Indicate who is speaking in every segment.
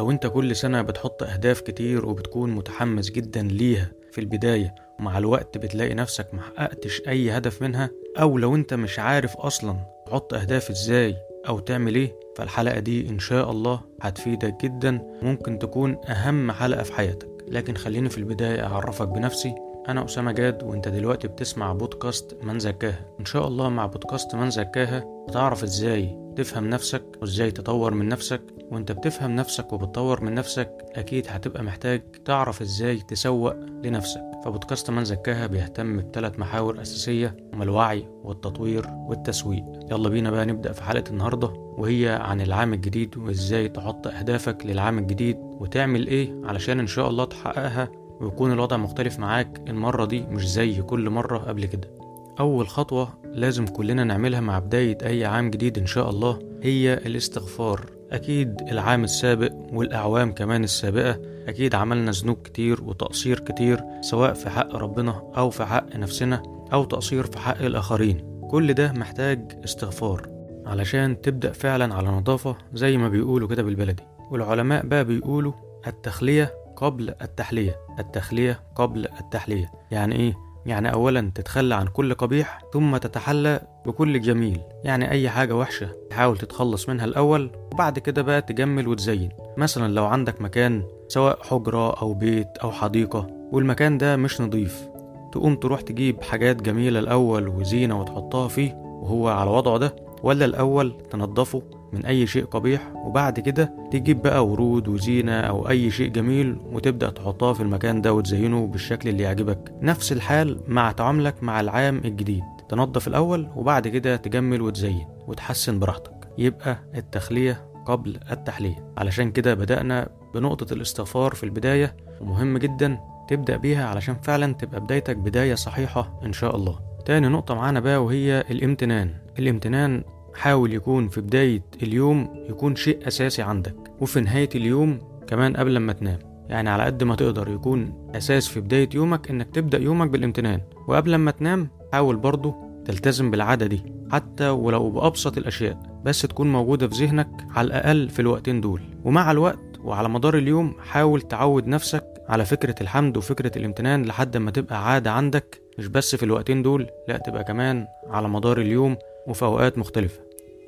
Speaker 1: لو انت كل سنة بتحط أهداف كتير وبتكون متحمس جدا ليها في البداية ومع الوقت بتلاقي نفسك محققتش أي هدف منها أو لو انت مش عارف أصلا تحط أهداف إزاي أو تعمل إيه فالحلقة دي إن شاء الله هتفيدك جدا ممكن تكون أهم حلقة في حياتك. لكن خليني في البداية أعرفك بنفسي أنا أسامة جاد وأنت دلوقتي بتسمع بودكاست من زكاها. إن شاء الله مع بودكاست من زكاها هتعرف إزاي تفهم نفسك وإزاي تطور من نفسك. وأنت بتفهم نفسك وبتطور من نفسك أكيد هتبقى محتاج تعرف إزاي تسوق لنفسك. فبودكاست من زكاها بيهتم بثلاث محاور أساسية هما الوعي والتطوير والتسويق. يلا بينا بقى نبدأ في حلقة النهاردة وهي عن العام الجديد وإزاي تحط أهدافك للعام الجديد وتعمل إيه علشان إن شاء الله تحققها ويكون الوضع مختلف معاك المرة دي مش زي كل مرة قبل كده. أول خطوة لازم كلنا نعملها مع بداية أي عام جديد إن شاء الله هي الاستغفار. أكيد العام السابق والأعوام كمان السابقة أكيد عملنا ذنوب كتير وتقصير كتير سواء في حق ربنا أو في حق نفسنا أو تقصير في حق الآخرين. كل ده محتاج استغفار علشان تبدأ فعلا على نظافة زي ما بيقولوا كده بالبلدي. والعلماء بقى بيقولوا التخلية قبل التحلية التخلية قبل التحلية. يعني إيه؟ يعني أولا تتخلى عن كل قبيح ثم تتحلى بكل جميل. يعني أي حاجة وحشة تحاول تتخلص منها الأول وبعد كده بقى تجمل وتزين. مثلا لو عندك مكان سواء حجرة أو بيت أو حديقة والمكان ده مش نظيف تقوم تروح تجيب حاجات جميلة الأول وزينة وتحطها فيه وهو على وضعه ده ولا الأول تنضفه من أي شيء قبيح وبعد كده تجيب بقى ورود وزينة أو أي شيء جميل وتبدأ تحطها في المكان ده وتزينه بالشكل اللي يعجبك. نفس الحال مع تعاملك مع العام الجديد. تنظف الأول وبعد كده تجمل وتزين وتحسن براحتك. يبقى التخلية قبل التحلية. علشان كده بدأنا بنقطة الاستغفار في البداية ومهم جدا تبدأ بيها علشان فعلا تبقى بدايتك بداية صحيحة إن شاء الله. تاني نقطة معانا بقى وهي الامتنان. الامتنان حاول يكون في بداية اليوم يكون شيء أساسي عندك وفي نهاية اليوم كمان قبل ما تنام. يعني على قد ما تقدر يكون أساس في بداية يومك إنك تبدأ يومك بالامتنان. وقبل ما تنام حاول برضه تلتزم بالعادة دي حتى ولو بأبسط الأشياء بس تكون موجودة في ذهنك على الأقل في الوقتين دول. ومع الوقت وعلى مدار اليوم حاول تعود نفسك على فكرة الحمد وفكرة الامتنان لحد ما تبقى عادة عندك مش بس في الوقتين دول لا تبقى كمان على مدار اليوم وفي أوقات مختلفة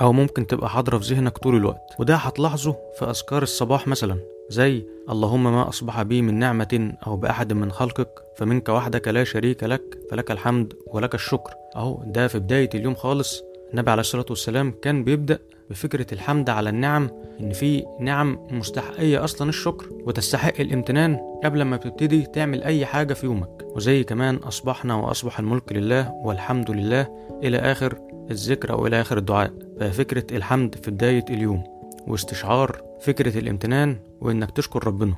Speaker 1: أو ممكن تبقى حاضرة في ذهنك طول الوقت. وده هتلاحظه في أذكار الصباح مثلا زي اللهم ما أصبح بي من نعمة أو بأحد من خلقك فمنك وحدك لا شريك لك فلك الحمد ولك الشكر. أهو ده في بداية اليوم خالص. النبي عليه الصلاة والسلام كان بيبدأ بفكرة الحمد على النعم إن في نعم مستحقية أصلا الشكر وتستحق الامتنان قبل ما بتبتدي تعمل أي حاجة في يومك. وزي كمان أصبحنا وأصبح الملك لله والحمد لله إلى آخر الذكر أو إلى آخر الدعاء. ففكرة الحمد في بداية اليوم واستشعار فكرة الامتنان وإنك تشكر ربنا.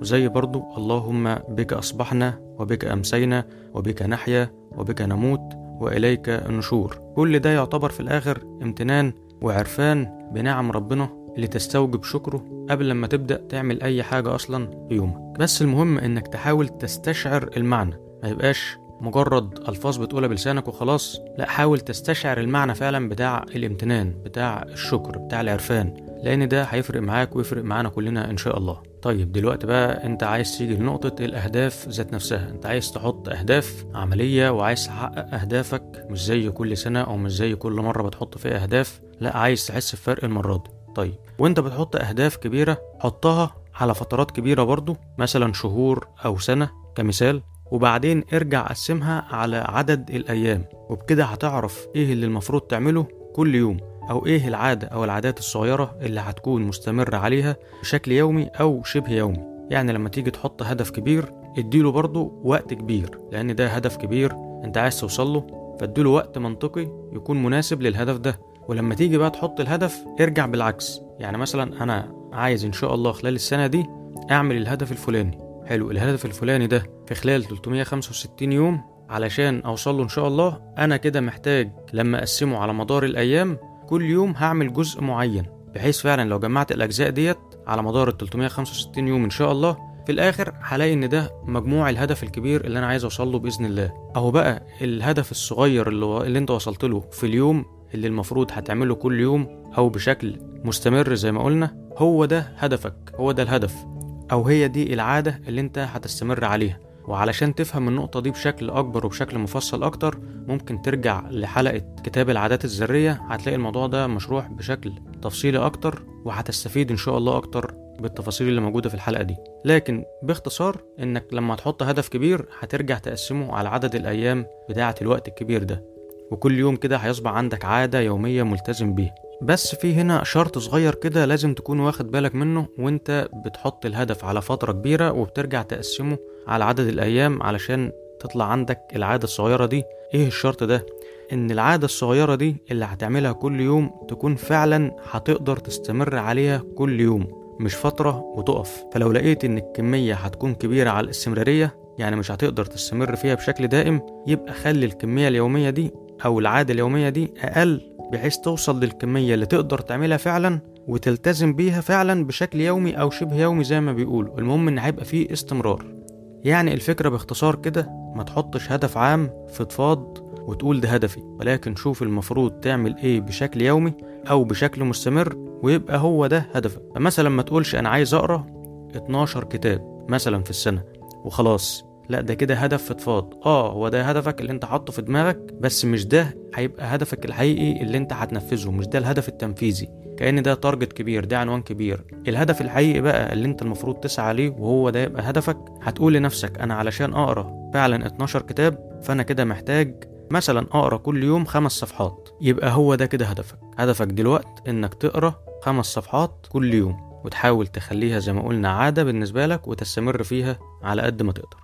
Speaker 1: وزي برضو اللهم بك أصبحنا وبك أمسينا وبك نحيا وبك نموت وإليك النشور. كل ده يعتبر في الآخر امتنان وعرفان بنعم ربنا اللي تستوجب شكره قبل لما تبدأ تعمل أي حاجة أصلا في يومك. بس المهم إنك تحاول تستشعر المعنى. ما يبقاش مجرد ألفاظ بتقولها بلسانك وخلاص. لا حاول تستشعر المعنى فعلا بتاع الامتنان بتاع الشكر بتاع العرفان. لأن ده هيفرق معاك ويفرق معانا كلنا إن شاء الله. طيب دلوقتي بقى أنت عايز تيجي لنقطة الأهداف ذات نفسها. أنت عايز تحط أهداف عملية وعايز تحقق أهدافك. مش زي كل سنة أو مش زي كل مرة بتحط فيها أهداف. لا عايز تحس بفرق المرة دي. طيب وانت بتحط أهداف كبيرة حطها على فترات كبيرة برضو مثلا شهور أو سنة كمثال وبعدين ارجع قسمها على عدد الأيام وبكده هتعرف إيه اللي المفروض تعمله كل يوم أو إيه العادة أو العادات الصغيرة اللي هتكون مستمر عليها بشكل يومي أو شبه يومي. يعني لما تيجي تحط هدف كبير اديله برضه وقت كبير لأن ده هدف كبير أنت عايز توصله فاديله وقت منطقي يكون مناسب للهدف ده. ولما تيجي بقى تحط الهدف ارجع بالعكس. يعني مثلا أنا عايز إن شاء الله خلال السنة دي أعمل الهدف الفلاني. حلو الهدف الفلاني ده في خلال 365 يوم علشان اوصل له إن شاء الله أنا كده محتاج لما أقسمه على مدار الأيام كل يوم هعمل جزء معين. بحيث فعلا لو جمعت الأجزاء ديت على مدار ال 365 يوم إن شاء الله في الآخر هلاقي إن ده مجموع الهدف الكبير اللي أنا عايز اوصل له بإذن الله. أهو بقى الهدف الصغير اللي, اللي أنت وصلت له في اليوم اللي المفروض هتعمله كل يوم أو بشكل مستمر زي ما قلنا هو ده هدفك هو ده الهدف أو هي دي العادة اللي أنت هتستمر عليها. وعلشان تفهم النقطة دي بشكل أكبر وبشكل مفصل أكتر ممكن ترجع لحلقة كتاب العادات الذرية. هتلاقي الموضوع ده مشروح بشكل تفصيلي أكتر وهتستفيد إن شاء الله أكتر بالتفاصيل اللي موجودة في الحلقة دي. لكن باختصار إنك لما تحط هدف كبير هترجع تقسمه على عدد الأيام بتاعة الوقت الكبير ده. وكل يوم كده هيصبح عندك عادة يومية ملتزم بيها. بس في هنا شرط صغير كده لازم تكون واخد بالك منه وانت بتحط الهدف على فترة كبيرة وبترجع تقسمه على عدد الأيام علشان تطلع عندك العادة الصغيرة دي. إيه الشرط ده؟ إن العادة الصغيرة دي اللي هتعملها كل يوم تكون فعلا هتقدر تستمر عليها كل يوم مش فترة وتقف. فلو لقيت إن الكمية هتكون كبيرة على الاستمرارية يعني مش هتقدر تستمر فيها بشكل دائم يبقى خلي الكمية اليومية دي أو العادة اليومية دي أقل بحيث توصل للكمية اللي تقدر تعملها فعلا وتلتزم بيها فعلا بشكل يومي أو شبه يومي زي ما بيقولوا. المهم إن هيبقى فيه استمرار. يعني الفكرة باختصار كده ما تحطش هدف عام فضفاض وتقول ده هدفي ولكن شوف المفروض تعمل إيه بشكل يومي أو بشكل مستمر ويبقى هو ده هدفك. فمثلا ما تقولش أنا عايز أقرأ 12 كتاب مثلا في السنة وخلاص. لا ده كده هدف فضفاض آه هو ده هدفك اللي أنت حاطه في دماغك بس مش ده هيبقى هدفك الحقيقي اللي أنت هتنفذه مش ده الهدف التنفيذي. كأن ده تارجت كبير ده عنوان كبير. الهدف الحقيقي بقى اللي أنت المفروض تسعى عليه وهو ده يبقى هدفك هتقول لنفسك أنا علشان أقرأ فعلا 12 كتاب فأنا كده محتاج مثلا أقرأ كل يوم خمس صفحات. يبقى هو ده كده هدفك. هدفك دلوقت إنك تقرأ خمس صفحات كل يوم وتحاول تخليها زي ما قلنا عادة بالنسبة لك وتستمر فيها على قد ما تقدر.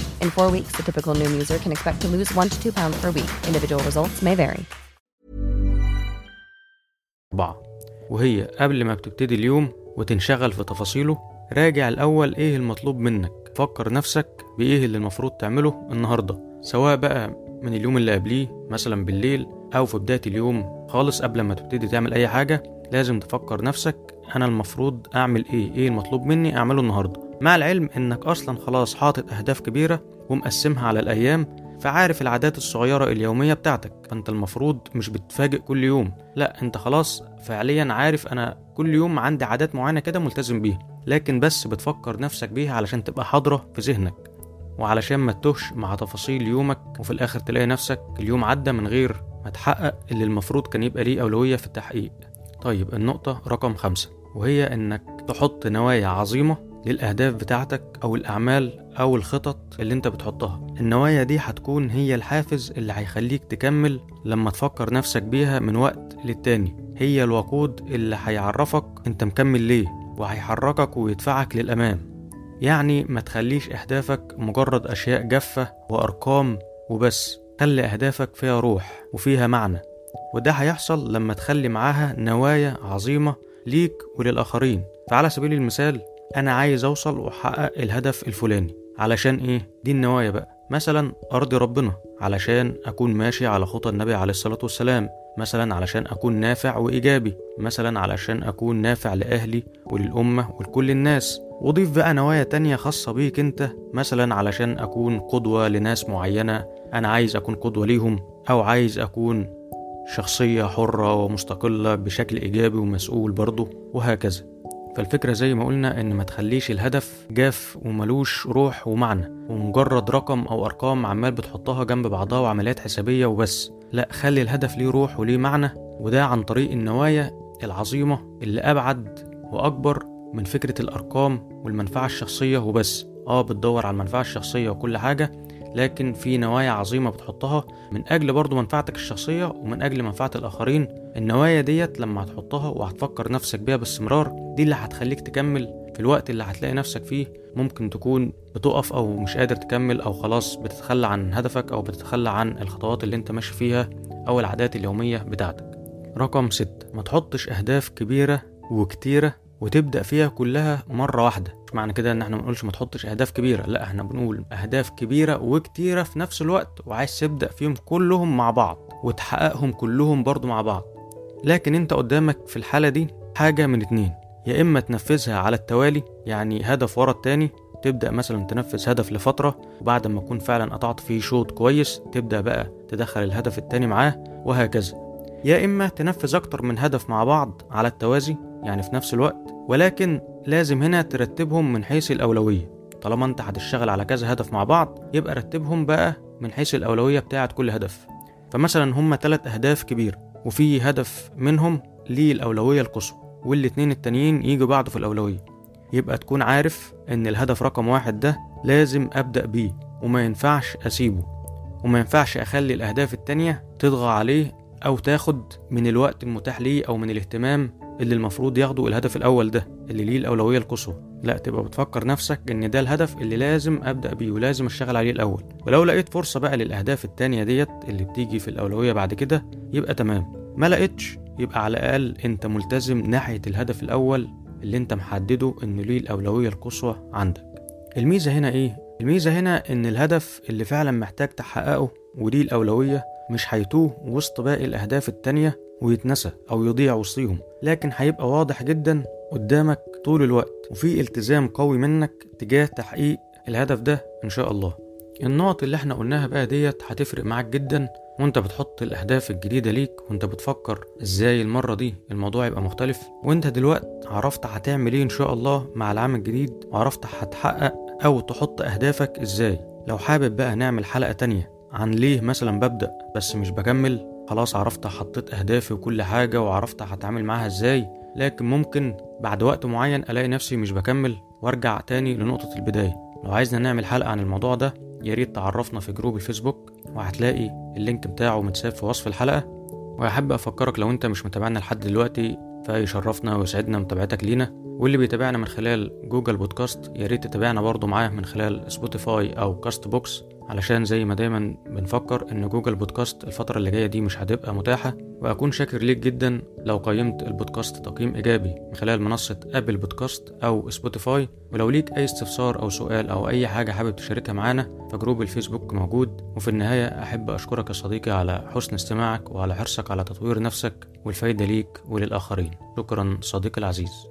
Speaker 2: In four weeks, the typical Noom user can expect to lose one to two pounds per week. Individual results may vary.
Speaker 1: وهي قبل ما بتبتدي اليوم وتنشغل في تفاصيله راجع الأول إيه المطلوب منك فكر نفسك بإيه اللي المفروض تعمله النهاردة سواء بقى من اليوم اللي قبليه مثلا بالليل أو في بداية اليوم خالص قبل ما تبتدي تعمل أي حاجة لازم تفكر نفسك أنا المفروض أعمل إيه إيه المطلوب مني أعمله النهاردة مع العلم إنك أصلا خلاص حاطط أهداف كبيرة ومقسمها على الأيام فعارف العادات الصغيرة اليومية بتاعتك. فأنت المفروض مش بتفاجئ كل يوم. لا أنت خلاص فعليا عارف أنا كل يوم عندي عادات معينة كده ملتزم بيها لكن بس بتفكر نفسك بيها علشان تبقى حاضرة في ذهنك. وعلشان ما تتوهش مع تفاصيل يومك وفي الآخر تلاقي نفسك اليوم عدى من غير ما تحقق اللي المفروض كان يبقى ليه أولوية في التحقيق. طيب النقطة رقم خمسة وهي إنك تحط نوايا عظيمة للأهداف بتاعتك أو الأعمال أو الخطط اللي أنت بتحطها. النوايا دي هتكون هي الحافز اللي هيخليك تكمل لما تفكر نفسك بيها من وقت للتاني. هي الوقود اللي هيعرفك أنت مكمل ليه وهيحركك ويدفعك للأمام. يعني ما تخليش أهدافك مجرد أشياء جافة وأرقام وبس. خلي أهدافك فيها روح وفيها معنى. وده هيحصل لما تخلي معاها نوايا عظيمة ليك وللآخرين. فعلى سبيل المثال أنا عايز أوصل وأحقق الهدف الفلاني. علشان إيه؟ دي النوايا بقى. مثلا أرضي ربنا. علشان أكون ماشي على خطى النبي عليه الصلاة والسلام. مثلا علشان أكون نافع وإيجابي. مثلا علشان أكون نافع لأهلي وللأمة ولكل الناس. وضيف بقى نوايا تانية خاصة بيك أنت. مثلا علشان أكون قدوة لناس معينة. أنا عايز أكون قدوة ليهم. أو عايز أكون شخصية حرة ومستقلة بشكل إيجابي ومسؤول برضه. وهكذا. فالفكرة زي ما قلنا إن ما تخليش الهدف جاف وملوش روح ومعنى ومجرد رقم أو أرقام عمال بتحطها جنب بعضها وعمليات حسابية وبس. لا خلي الهدف ليه روح وليه معنى وده عن طريق النوايا العظيمة اللي أبعد وأكبر من فكرة الأرقام والمنفعة الشخصية وبس. آه بتدور على المنفعة الشخصية وكل حاجة لكن في نوايا عظيمة بتحطها. من أجل برضو منفعتك الشخصية ومن أجل منفعة الآخرين النوايا ديت لما هتحطها وهتفكر نفسك بيها باستمرار دي اللي هتخليك تكمل في الوقت اللي هتلاقي نفسك فيه. ممكن تكون بتقف أو مش قادر تكمل أو خلاص بتتخلى عن هدفك أو بتتخلى عن الخطوات اللي أنت ماشي فيها أو العادات اليومية بتاعتك. رقم ستة ما تحطش أهداف كبيرة وكتيرة وتبدأ فيها كلها مرة واحدة. مش معنى كده إن إحنا ما نقولش ما تحطش أهداف كبيرة. لا إحنا بنقول أهداف كبيرة وكتيرة في نفس الوقت وعايز تبدأ فيهم كلهم مع بعض وتحققهم كلهم برضو مع بعض. لكن أنت قدامك في الحالة دي حاجة من اتنين. يا إما تنفذها على التوالي يعني هدف ورا التاني تبدأ مثلا تنفذ هدف لفترة وبعد ما تكون فعلا قطعت فيه شوط كويس تبدأ بقى تدخل الهدف التاني معاه وهكذا. يا إما تنفذ أكتر من هدف مع بعض على التوازي يعني في نفس الوقت ولكن لازم هنا ترتبهم من حيث الأولوية. طالما أنت هتشتغل على كذا هدف مع بعض يبقى رتبهم بقى من حيث الأولوية بتاعة كل هدف. فمثلا هما تلات أهداف كبيرة وفي هدف منهم ليه الأولوية القصوى والاتنين التانيين يجوا بعده في الأولوية. يبقى تكون عارف إن الهدف رقم واحد ده لازم أبدأ بيه وما ينفعش أسيبه. وما ينفعش أخلي الأهداف التانية تطغى عليه أو تاخد من الوقت المتاح ليه أو من الاهتمام اللي المفروض ياخده الهدف الأول ده اللي ليه الأولوية القصوى لا تبقى بتفكر نفسك إن ده الهدف اللي لازم أبدأ بيه ولازم أشتغل عليه الأول. ولو لقيت فرصة بقى للأهداف التانية ديت اللي بتيجي في الأولوية بعد كده يبقى تمام. ما لقيتش يبقى على الأقل أنت ملتزم ناحية الهدف الأول اللي أنت محدده إنه ليه الأولوية القصوى عندك. الميزة هنا إيه؟ الميزة هنا إن الهدف اللي فعلا محتاج تحققه وليه الأولوية مش هيتوه وسط باقي الأهداف التانية ويتنسى أو يضيع وسطيهم. لكن هيبقى واضح جدا قدامك طول الوقت وفي التزام قوي منك تجاه تحقيق الهدف ده إن شاء الله. النقط اللي إحنا قلناها بقى ديت هتفرق معاك جدا وأنت بتحط الأهداف الجديدة ليك وأنت بتفكر إزاي المرة دي الموضوع يبقى مختلف. وأنت دلوقت عرفت هتعمل إيه إن شاء الله مع العام الجديد وعرفت هتحقق أو تحط أهدافك إزاي. لو حابب بقى نعمل حلقة تانية عن ليه مثلا ببدأ بس مش بكمل خلاص عرفت حطيت أهدافي وكل حاجة وعرفت هتعامل معاها إزاي لكن ممكن بعد وقت معين ألاقي نفسي مش بكمل وأرجع تاني لنقطة البداية. لو عايزنا نعمل حلقة عن الموضوع ده يا ريت تعرفنا في group ال Facebook وهتلاقي ال link بتاعه متساب في وصف الحلقة. وأحب أفكرك لو أنت مش متابعنا لحد دلوقتي فيشرفنا ويسعدنا متابعتك لينا. واللي بيتابعنا من خلال Google Podcast يا ريت تتابعنا برضو معاه من خلال Spotify أو Castbox علشان زي ما دايما بنفكر إن Google Podcast الفترة اللي جاية دي مش هتبقى متاحة وأكون شاكر ليك جدا لو قيمت البودكاست تقييم إيجابي من خلال منصة Apple Podcast أو Spotify. ولو ليك أي استفسار أو سؤال أو أي حاجة حابب تشاركها معانا ف group ال Facebook موجود. وفي النهاية أحب أشكرك يا صديقي على حسن استماعك وعلى حرصك على تطوير نفسك والفايدة ليك وللآخرين. شكرا صديقي العزيز.